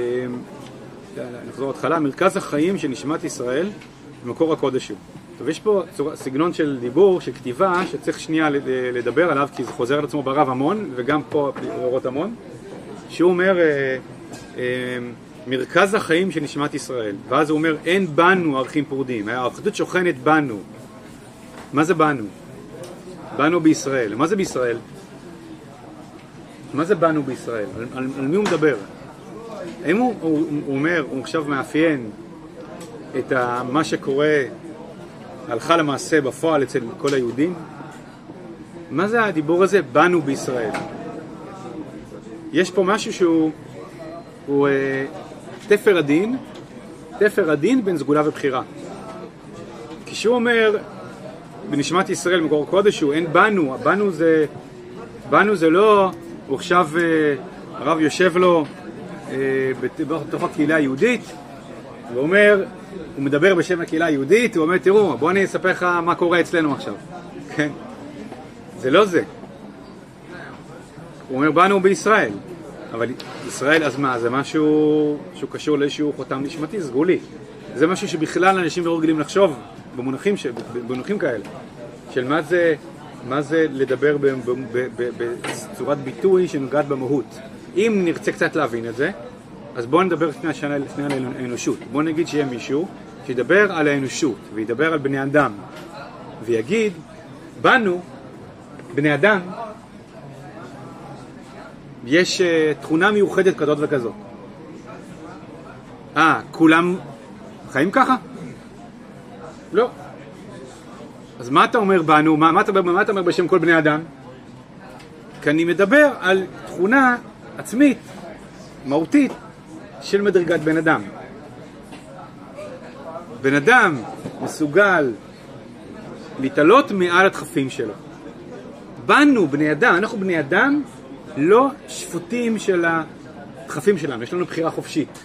נחזור להתחלה. מרכז החיים של נשמת ישראל, מקור הקודש הוא. טוב, יש פה צורה, סגנון של דיבור, של כתיבה, שצריך שנייה לדבר עליו, כי זה חוזר על עצמו ברב המון, וגם פה אורות המון, שהוא אומר, אה, אה, מרכז החיים של נשמת ישראל, ואז הוא אומר, אין בנו ערכים פרודים, האחדות שוכנת בנו. מה זה בנו? בנו בישראל. מה זה בישראל? מה זה בנו בישראל? על, על, על מי הוא מדבר? האם הוא, הוא, הוא אומר, הוא עכשיו מאפיין את ה, מה שקורה הלכה למעשה בפועל אצל כל היהודים? מה זה הדיבור הזה, בנו בישראל? יש פה משהו שהוא הוא, אה, תפר הדין, תפר הדין בין סגולה ובחירה. כשהוא אומר בנשמת ישראל מקור קודש הוא אין בנו, בנו זה, בנו זה לא, הוא עכשיו אה, הרב יושב לו אה, בתוך הקהילה היהודית ואומר הוא מדבר בשם הקהילה היהודית, הוא אומר, תראו, בואו אני אספר לך מה קורה אצלנו עכשיו. כן? זה לא זה. הוא אומר, באנו בישראל. אבל ישראל, אז מה, זה משהו שהוא קשור לאיזשהו חותם נשמתי, סגולי. זה משהו שבכלל אנשים לא רגילים לחשוב במונחים, ש... במונחים כאלה. של מה זה, מה זה לדבר בצורת ביטוי שנוגעת במהות. אם נרצה קצת להבין את זה, אז בואו נדבר לפני על האנושות. בואו נגיד שיהיה מישהו שידבר על האנושות וידבר על בני אדם ויגיד, בנו, בני אדם, יש uh, תכונה מיוחדת כזאת וכזאת. אה, כולם חיים ככה? לא. אז מה אתה אומר בנו? מה, מה, אתה, מה אתה אומר בשם כל בני אדם? כי אני מדבר על תכונה עצמית, מהותית, של מדרגת בן אדם. בן אדם מסוגל להתעלות מעל הדחפים שלו. בנו בני אדם, אנחנו בני אדם לא שפוטים של הדחפים שלנו, יש לנו בחירה חופשית.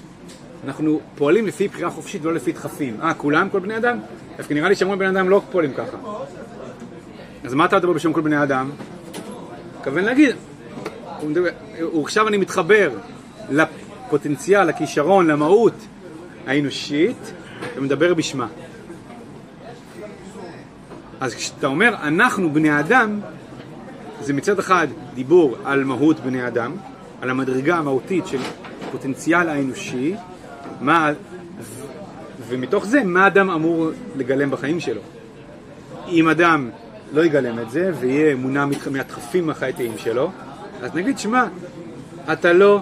אנחנו פועלים לפי בחירה חופשית ולא לפי דחפים. אה, כולם? כל בני אדם? דווקא נראה לי שהמון בני אדם לא פועלים ככה. אז מה אתה מדבר בשם כל בני אדם? מתכוון להגיד, עכשיו אני מתחבר לפוטנציאל, לכישרון, למהות האנושית, ומדבר בשמה. אז כשאתה אומר אנחנו בני אדם, זה מצד אחד דיבור על מהות בני אדם, על המדרגה המהותית של הפוטנציאל האנושי, מה, ומתוך זה מה אדם אמור לגלם בחיים שלו. אם אדם לא יגלם את זה ויהיה מונע מהדחפים החייתיים שלו, אז נגיד, שמע, אתה לא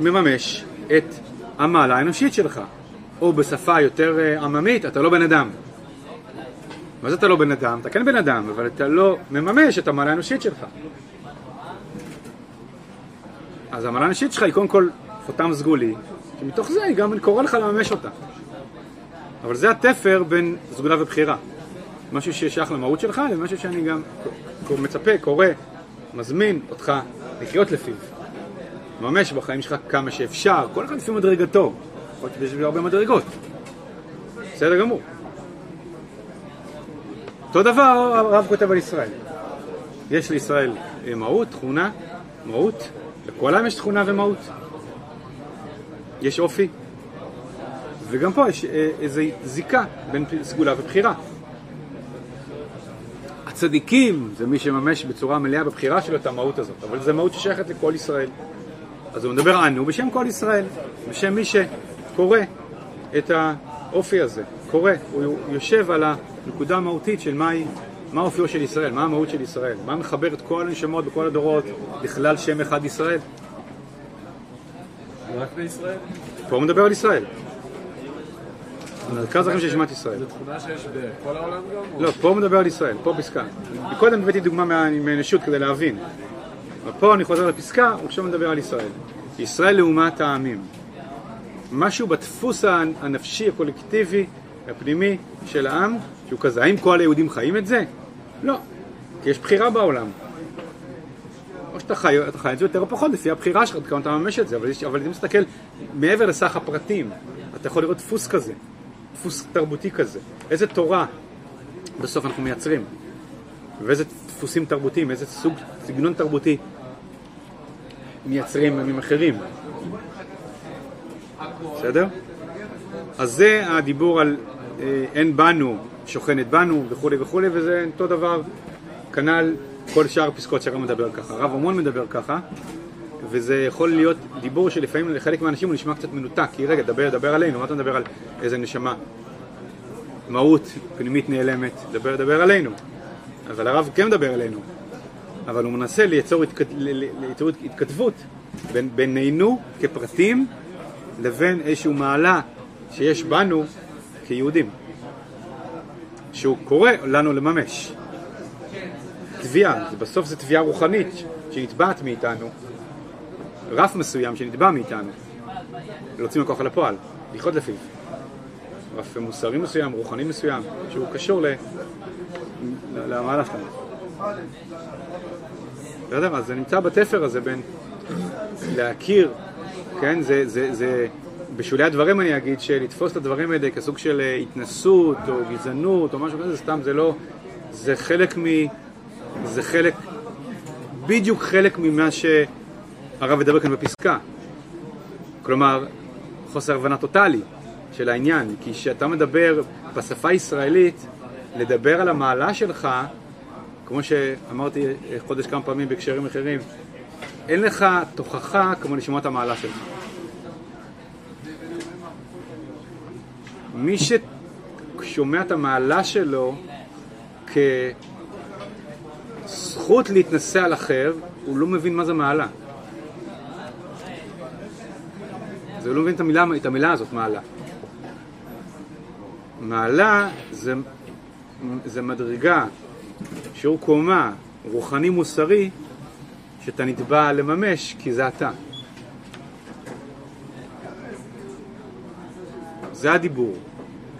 מממש את המעלה האנושית שלך, או בשפה יותר אה, עממית, אתה לא בן אדם. מה זה אתה לא בן אדם? אתה כן בן אדם, אבל אתה לא מממש את המעלה האנושית שלך. אז המעלה האנושית שלך היא קודם כל חותם סגולי, שמתוך זה היא גם קורא לך לממש אותה. אבל זה התפר בין סגולה ובחירה. משהו ששייך למהות שלך למשהו שאני גם מצפה, קורא, מזמין אותך לחיות לפיו. ממש בחיים שלך כמה שאפשר, כל אחד לפי מדרגתו. יכול להיות שיש הרבה מדרגות. בסדר גמור. אותו דבר הרב כותב על ישראל. יש לישראל אה, מהות, תכונה, מהות, לכל העם יש תכונה ומהות. יש אופי, וגם פה יש אה, איזו זיקה בין סגולה ובחירה. הצדיקים זה מי שממש בצורה מלאה בבחירה שלו את המהות הזאת, אבל זו מהות ששייכת לכל ישראל. אז הוא מדבר אנו בשם כל ישראל, בשם מי שקורא את האופי הזה, קורא, הוא יושב על הנקודה המהותית של מהי, מה אופיו של ישראל, מה המהות של ישראל, מה מחבר את כל הנשמות בכל הדורות לכלל שם אחד ישראל. רק בישראל? פה הוא מדבר על ישראל. מרכז החיים של נשמת ישראל. זו תכונה שיש בכל העולם גם? לא, פה הוא מדבר על ישראל, פה פסקה. קודם הבאתי דוגמה מה- מהאנושות כדי להבין. אבל פה אני חוזר לפסקה, הוא עכשיו מדבר על ישראל. ישראל לעומת העמים. משהו בדפוס הנפשי, הקולקטיבי, הפנימי של העם, שהוא כזה. האם כל היהודים חיים את זה? לא. כי יש בחירה בעולם. או שאתה חי, אתה חי את זה יותר או פחות לפי הבחירה שלך, כמה אתה מממש את זה, אבל, יש, אבל אם תסתכל מעבר לסך הפרטים, אתה יכול לראות דפוס כזה, דפוס תרבותי כזה. איזה תורה בסוף אנחנו מייצרים, ואיזה דפוסים תרבותיים, איזה סוג, סגנון תרבותי מייצרים עמים אחרים. בסדר? אז זה הדיבור על אה, אין בנו, שוכנת בנו וכולי וכולי, וזה אותו דבר, כנ"ל כל שאר פסקות שהרב מדבר ככה. הרב המון מדבר ככה, וזה יכול להיות דיבור שלפעמים לחלק מהאנשים הוא נשמע קצת מנותק, כי רגע, דבר, דבר עלינו, מה אתה מדבר על איזה נשמה? מהות פנימית נעלמת, דבר, דבר עלינו. אבל הרב כן מדבר עלינו, אבל הוא מנסה ליצור, התכת... ליצור התכתבות בין, בינינו כפרטים לבין איזושהי מעלה שיש בנו כיהודים, שהוא קורא לנו לממש. תביעה, בסוף זו תביעה רוחנית שנתבעת מאיתנו, רף מסוים שנתבע מאיתנו, להוציא מכוח אל הפועל, לחיות לפיו. רף מוסרי מסוים, רוחני מסוים, שהוא קשור ל... ל- למהלך שלנו. בסדר? אז זה נמצא בתפר הזה בין להכיר, כן? זה, זה, זה בשולי הדברים אני אגיד שלתפוס את הדברים האלה כסוג של אה, התנסות או גזענות או משהו כזה, סתם זה לא, זה חלק מ... זה חלק, בדיוק חלק ממה שהרב מדבר כאן בפסקה. כלומר, חוסר הבנה טוטאלי של העניין, כי כשאתה מדבר בשפה הישראלית, לדבר על המעלה שלך, כמו שאמרתי חודש כמה פעמים בהקשרים אחרים, אין לך תוכחה כמו לשמוע את המעלה שלך. מי ששומע את המעלה שלו כזכות להתנשא על אחר, הוא לא מבין מה זה מעלה. זה לא מבין את המילה, את המילה הזאת, מעלה. מעלה זה, זה מדרגה, שיעור קומה, רוחני מוסרי, שאתה נתבע לממש כי זה אתה. זה הדיבור.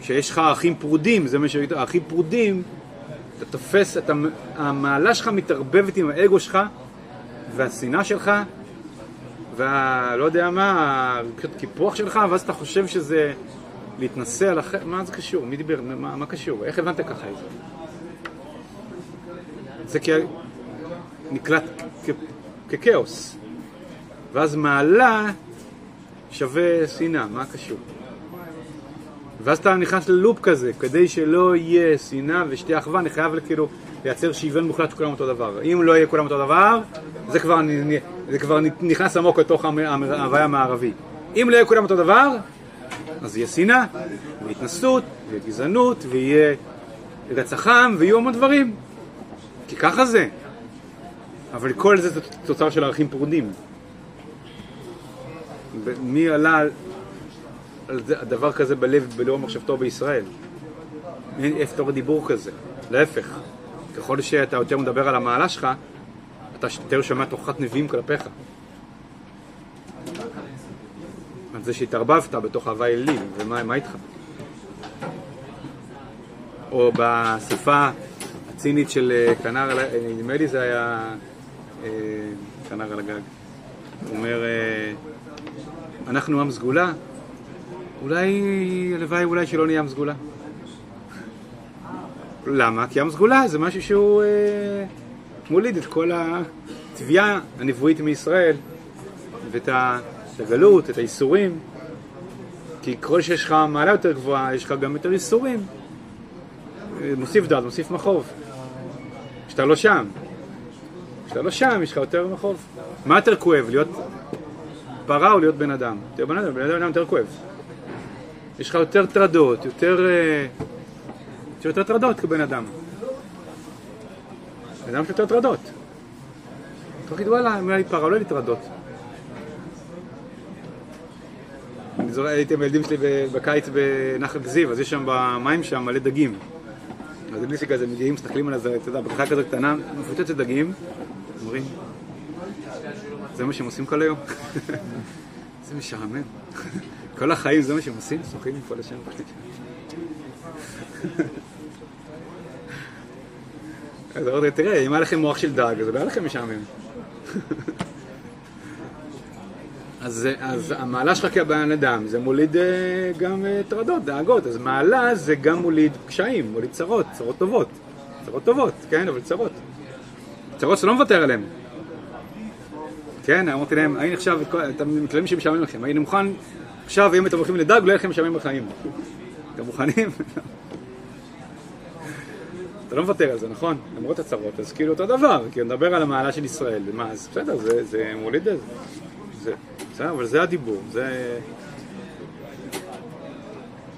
כשיש לך ערכים פרודים, זה מה ש... ערכים פרודים, אתה תופס, אתה, המעלה שלך מתערבבת עם האגו שלך והשנאה שלך והלא יודע מה, הקיפוח שלך, ואז אתה חושב שזה להתנשא על אחר, מה זה קשור? מי דיבר? מה, מה קשור? איך הבנת ככה את זה? זה כי נקלט כ- ככאוס. ואז מעלה שווה שנאה, מה קשור? ואז אתה נכנס ללופ כזה, כדי שלא יהיה שנאה ושתהיה אחווה, אני חייב כאילו לייצר שוויון מוחלט שכולם אותו דבר. אם לא יהיה כולם אותו דבר, זה כבר, זה כבר נכנס עמוק לתוך ההוויה המערבי. אם לא יהיה כולם אותו דבר, אז יהיה שנאה, והתנסות, ויהיה גזענות, ויהיה רצח עם, ויהיו המון דברים. כי ככה זה. אבל כל זה זה תוצר של ערכים פרודים. מי עלה על, דבר כזה בלב, בלאור מחשבתו בישראל? אין איפה תור דיבור כזה. להפך, ככל שאתה יותר מדבר על המעלה שלך, אתה יותר שומע תוכחת נביאים כלפיך. על זה שהתערבבת בתוך הוואי אלילים, ומה מה איתך? או בשפה הצינית של אה, כנר, אה, נדמה לי זה היה אה, כנר על הגג. הוא אומר, אנחנו עם סגולה, אולי, הלוואי אולי שלא נהיה עם סגולה. למה? כי עם סגולה זה משהו שהוא אה, מוליד את כל התביעה הנבואית מישראל ואת ה- את הגלות, את האיסורים. כי ככל שיש לך מעלה יותר גבוהה, יש לך גם יותר איסורים. מוסיף דעת, מוסיף מחוב. כשאתה לא שם. כשאתה לא שם, יש לך יותר מחוב. מה יותר כואב, להיות פרה או להיות בן אדם? להיות בן אדם, בן אדם יותר כואב. יש לך יותר טרדות, יותר... אה, יש יותר טרדות כבן אדם. בן אדם יש יותר טרדות. אתה תגיד וואלה, אם היה לי פרה, לא היה לי טרדות. אני זוכר, הייתי עם הילדים שלי בקיץ בנחל כזיב, אז יש שם במים שם מלא דגים. אז הילדים שלי כזה מגיעים, מסתכלים על זה, אתה יודע, בריכה כזו קטנה, מפוצצת דגים, אומרים, זה מה שהם עושים כל היום? זה משעמם. כל החיים זה מה שהם עושים, שוחים מפה לשם. אז אמרתי, תראה, אם היה לכם מוח של דג, אז לא היה לכם משעמם. אז, אז המעלה שלך כבן אדם זה מוליד אה, גם אה, טרדות, דאגות, אז מעלה זה גם מוליד קשיים, מוליד צרות, צרות טובות. צרות טובות, כן, אבל צרות. צרות שאתה לא מוותר עליהן. כן, אמרתי להם, היינו עכשיו, אתם מתלהבים שמשעמם לכם, היינו מוכן, עכשיו אם אתם הולכים לדג, לא יהיה לכם משעמם בחיים. אתם מוכנים? אתה לא מוותר על זה, נכון? למרות הצרות, אז כאילו אותו דבר, כי נדבר על המעלה של ישראל, ומה, אז בסדר, זה, זה מוליד את זה. בסדר, אבל זה הדיבור, זה...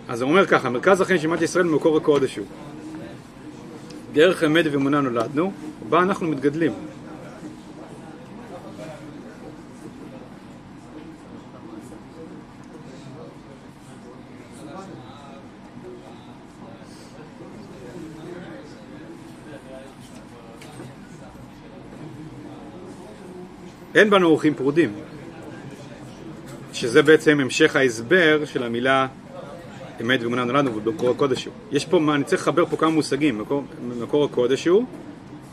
אז הוא אומר ככה, מרכז החיים של מדינת ישראל ממקור הקודש הוא. דרך אמת ואמונה נולדנו, ובה אנחנו מתגדלים. אין בנו ערכים פרודים, שזה בעצם המשך ההסבר של המילה אמת ואמונה נולדנו במקור הקודש הוא. יש פה, אני צריך לחבר פה כמה מושגים, מקור, מקור הקודש הוא,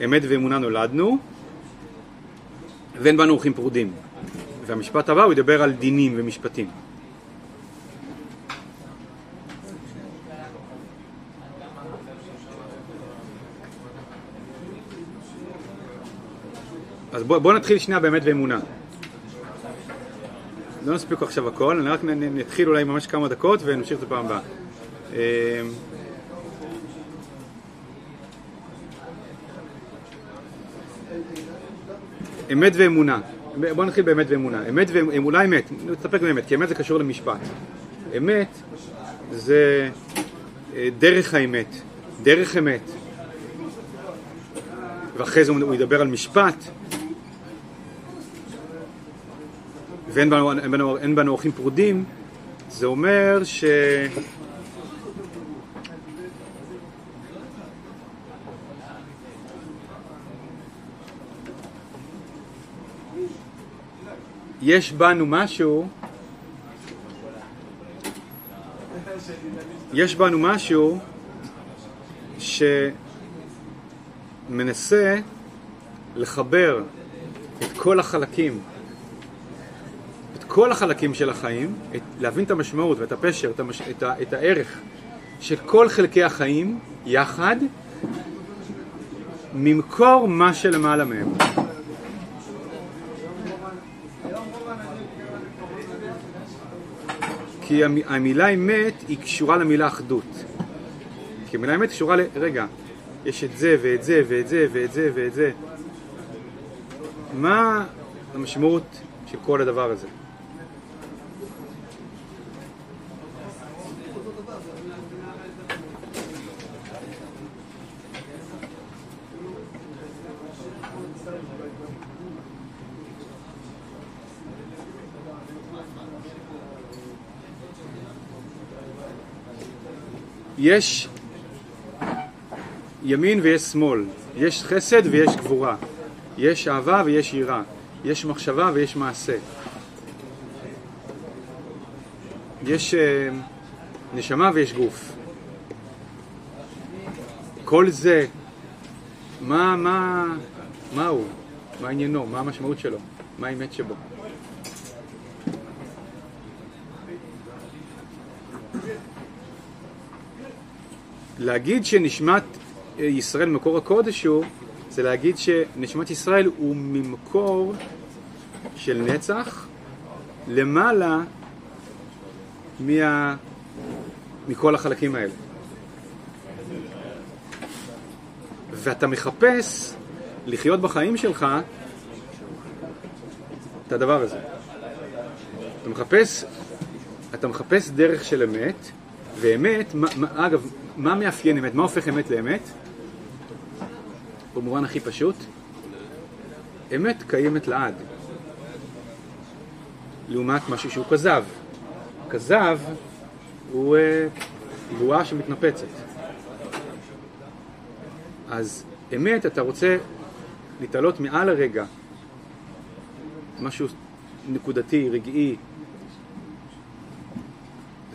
אמת ואמונה נולדנו, ואין בנו ערכים פרודים. והמשפט הבא הוא ידבר על דינים ומשפטים. אז בואו בוא נתחיל שנייה באמת באמונה. לא נספיק עכשיו הכל, אני רק נתחיל אולי ממש כמה דקות ונמשיך את הפעם הבאה. אמ, אמת ואמונה. בואו נתחיל באמת ואמונה. אמת ואמונה, אמת, נסתפק באמת, כי אמת זה קשור למשפט. אמת זה אה, דרך האמת, דרך אמת. ואחרי זה הוא ידבר על משפט, ואין בנו, אין בנו, אין בנו אורחים פרודים, זה אומר ש... יש בנו משהו, יש בנו משהו שמנסה לחבר את כל החלקים כל החלקים של החיים, את, להבין את המשמעות ואת הפשר, את, המש, את, ה, את הערך של כל חלקי החיים יחד, ממקור מה שלמעלה מהם. כי המ- המילה אמת היא קשורה למילה אחדות. כי המילה אמת קשורה ל... רגע, יש את זה ואת זה ואת זה ואת זה ואת זה. מה המשמעות של כל הדבר הזה? יש ימין ויש שמאל, יש חסד ויש גבורה, יש אהבה ויש יראה, יש מחשבה ויש מעשה. יש אה, נשמה ויש גוף. כל זה, מה, מה, מה הוא? מה עניינו? מה המשמעות שלו? מה האמת שבו? להגיד שנשמת אה, ישראל מקור הקודש הוא, זה להגיד שנשמת ישראל הוא ממקור של נצח למעלה מה... מכל החלקים האלה. ואתה מחפש לחיות בחיים שלך את הדבר הזה. אתה מחפש, אתה מחפש דרך של אמת, ואמת, מה, מה, אגב, מה מאפיין אמת? מה הופך אמת לאמת? במובן הכי פשוט, אמת קיימת לעד. לעומת משהו שהוא כזב. כזב הוא אה, בועה שמתנפצת. אז אמת, אתה רוצה להתעלות מעל הרגע, משהו נקודתי, רגעי,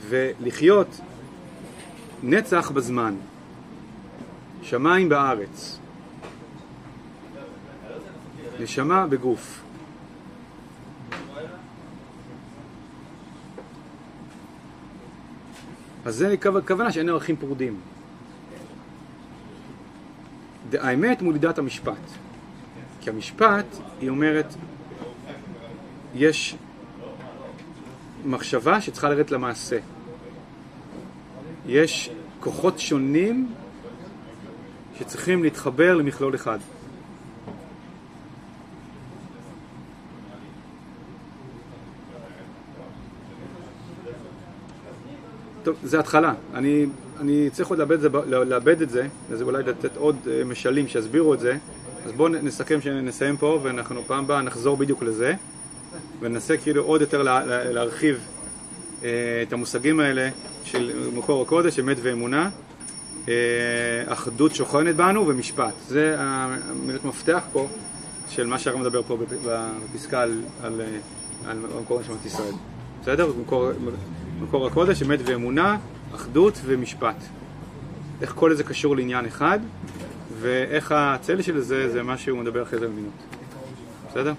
ולחיות נצח בזמן, שמיים בארץ, נשמה בגוף. אז זה הכוונה שאין ערכים פרודים. האמת מולידה את המשפט. כי המשפט, היא אומרת, יש מחשבה שצריכה לרדת למעשה. יש כוחות שונים שצריכים להתחבר למכלול אחד. טוב, זה התחלה. אני, אני צריך עוד לאבד זה, ב- לאבד את זה, אז אולי לתת עוד אה, משלים שיסבירו את זה. אז בואו נסכם שנסיים פה, ואנחנו פעם הבאה נחזור בדיוק לזה, וננסה כאילו עוד יותר לה, להרחיב אה, את המושגים האלה של מקור הקודש, אמת ואמונה, אה, אחדות שוכנת בנו ומשפט. זה המילות מפתח פה של מה שהרב מדבר פה בפ- בפסקה על, על, אה, על מקור נשמת ישראל. בסדר? מקור, מקור הקודש, אמת ואמונה, אחדות ומשפט. איך כל זה קשור לעניין אחד, ואיך הצל של זה, זה מה שהוא מדבר אחרי זה במינות. בסדר?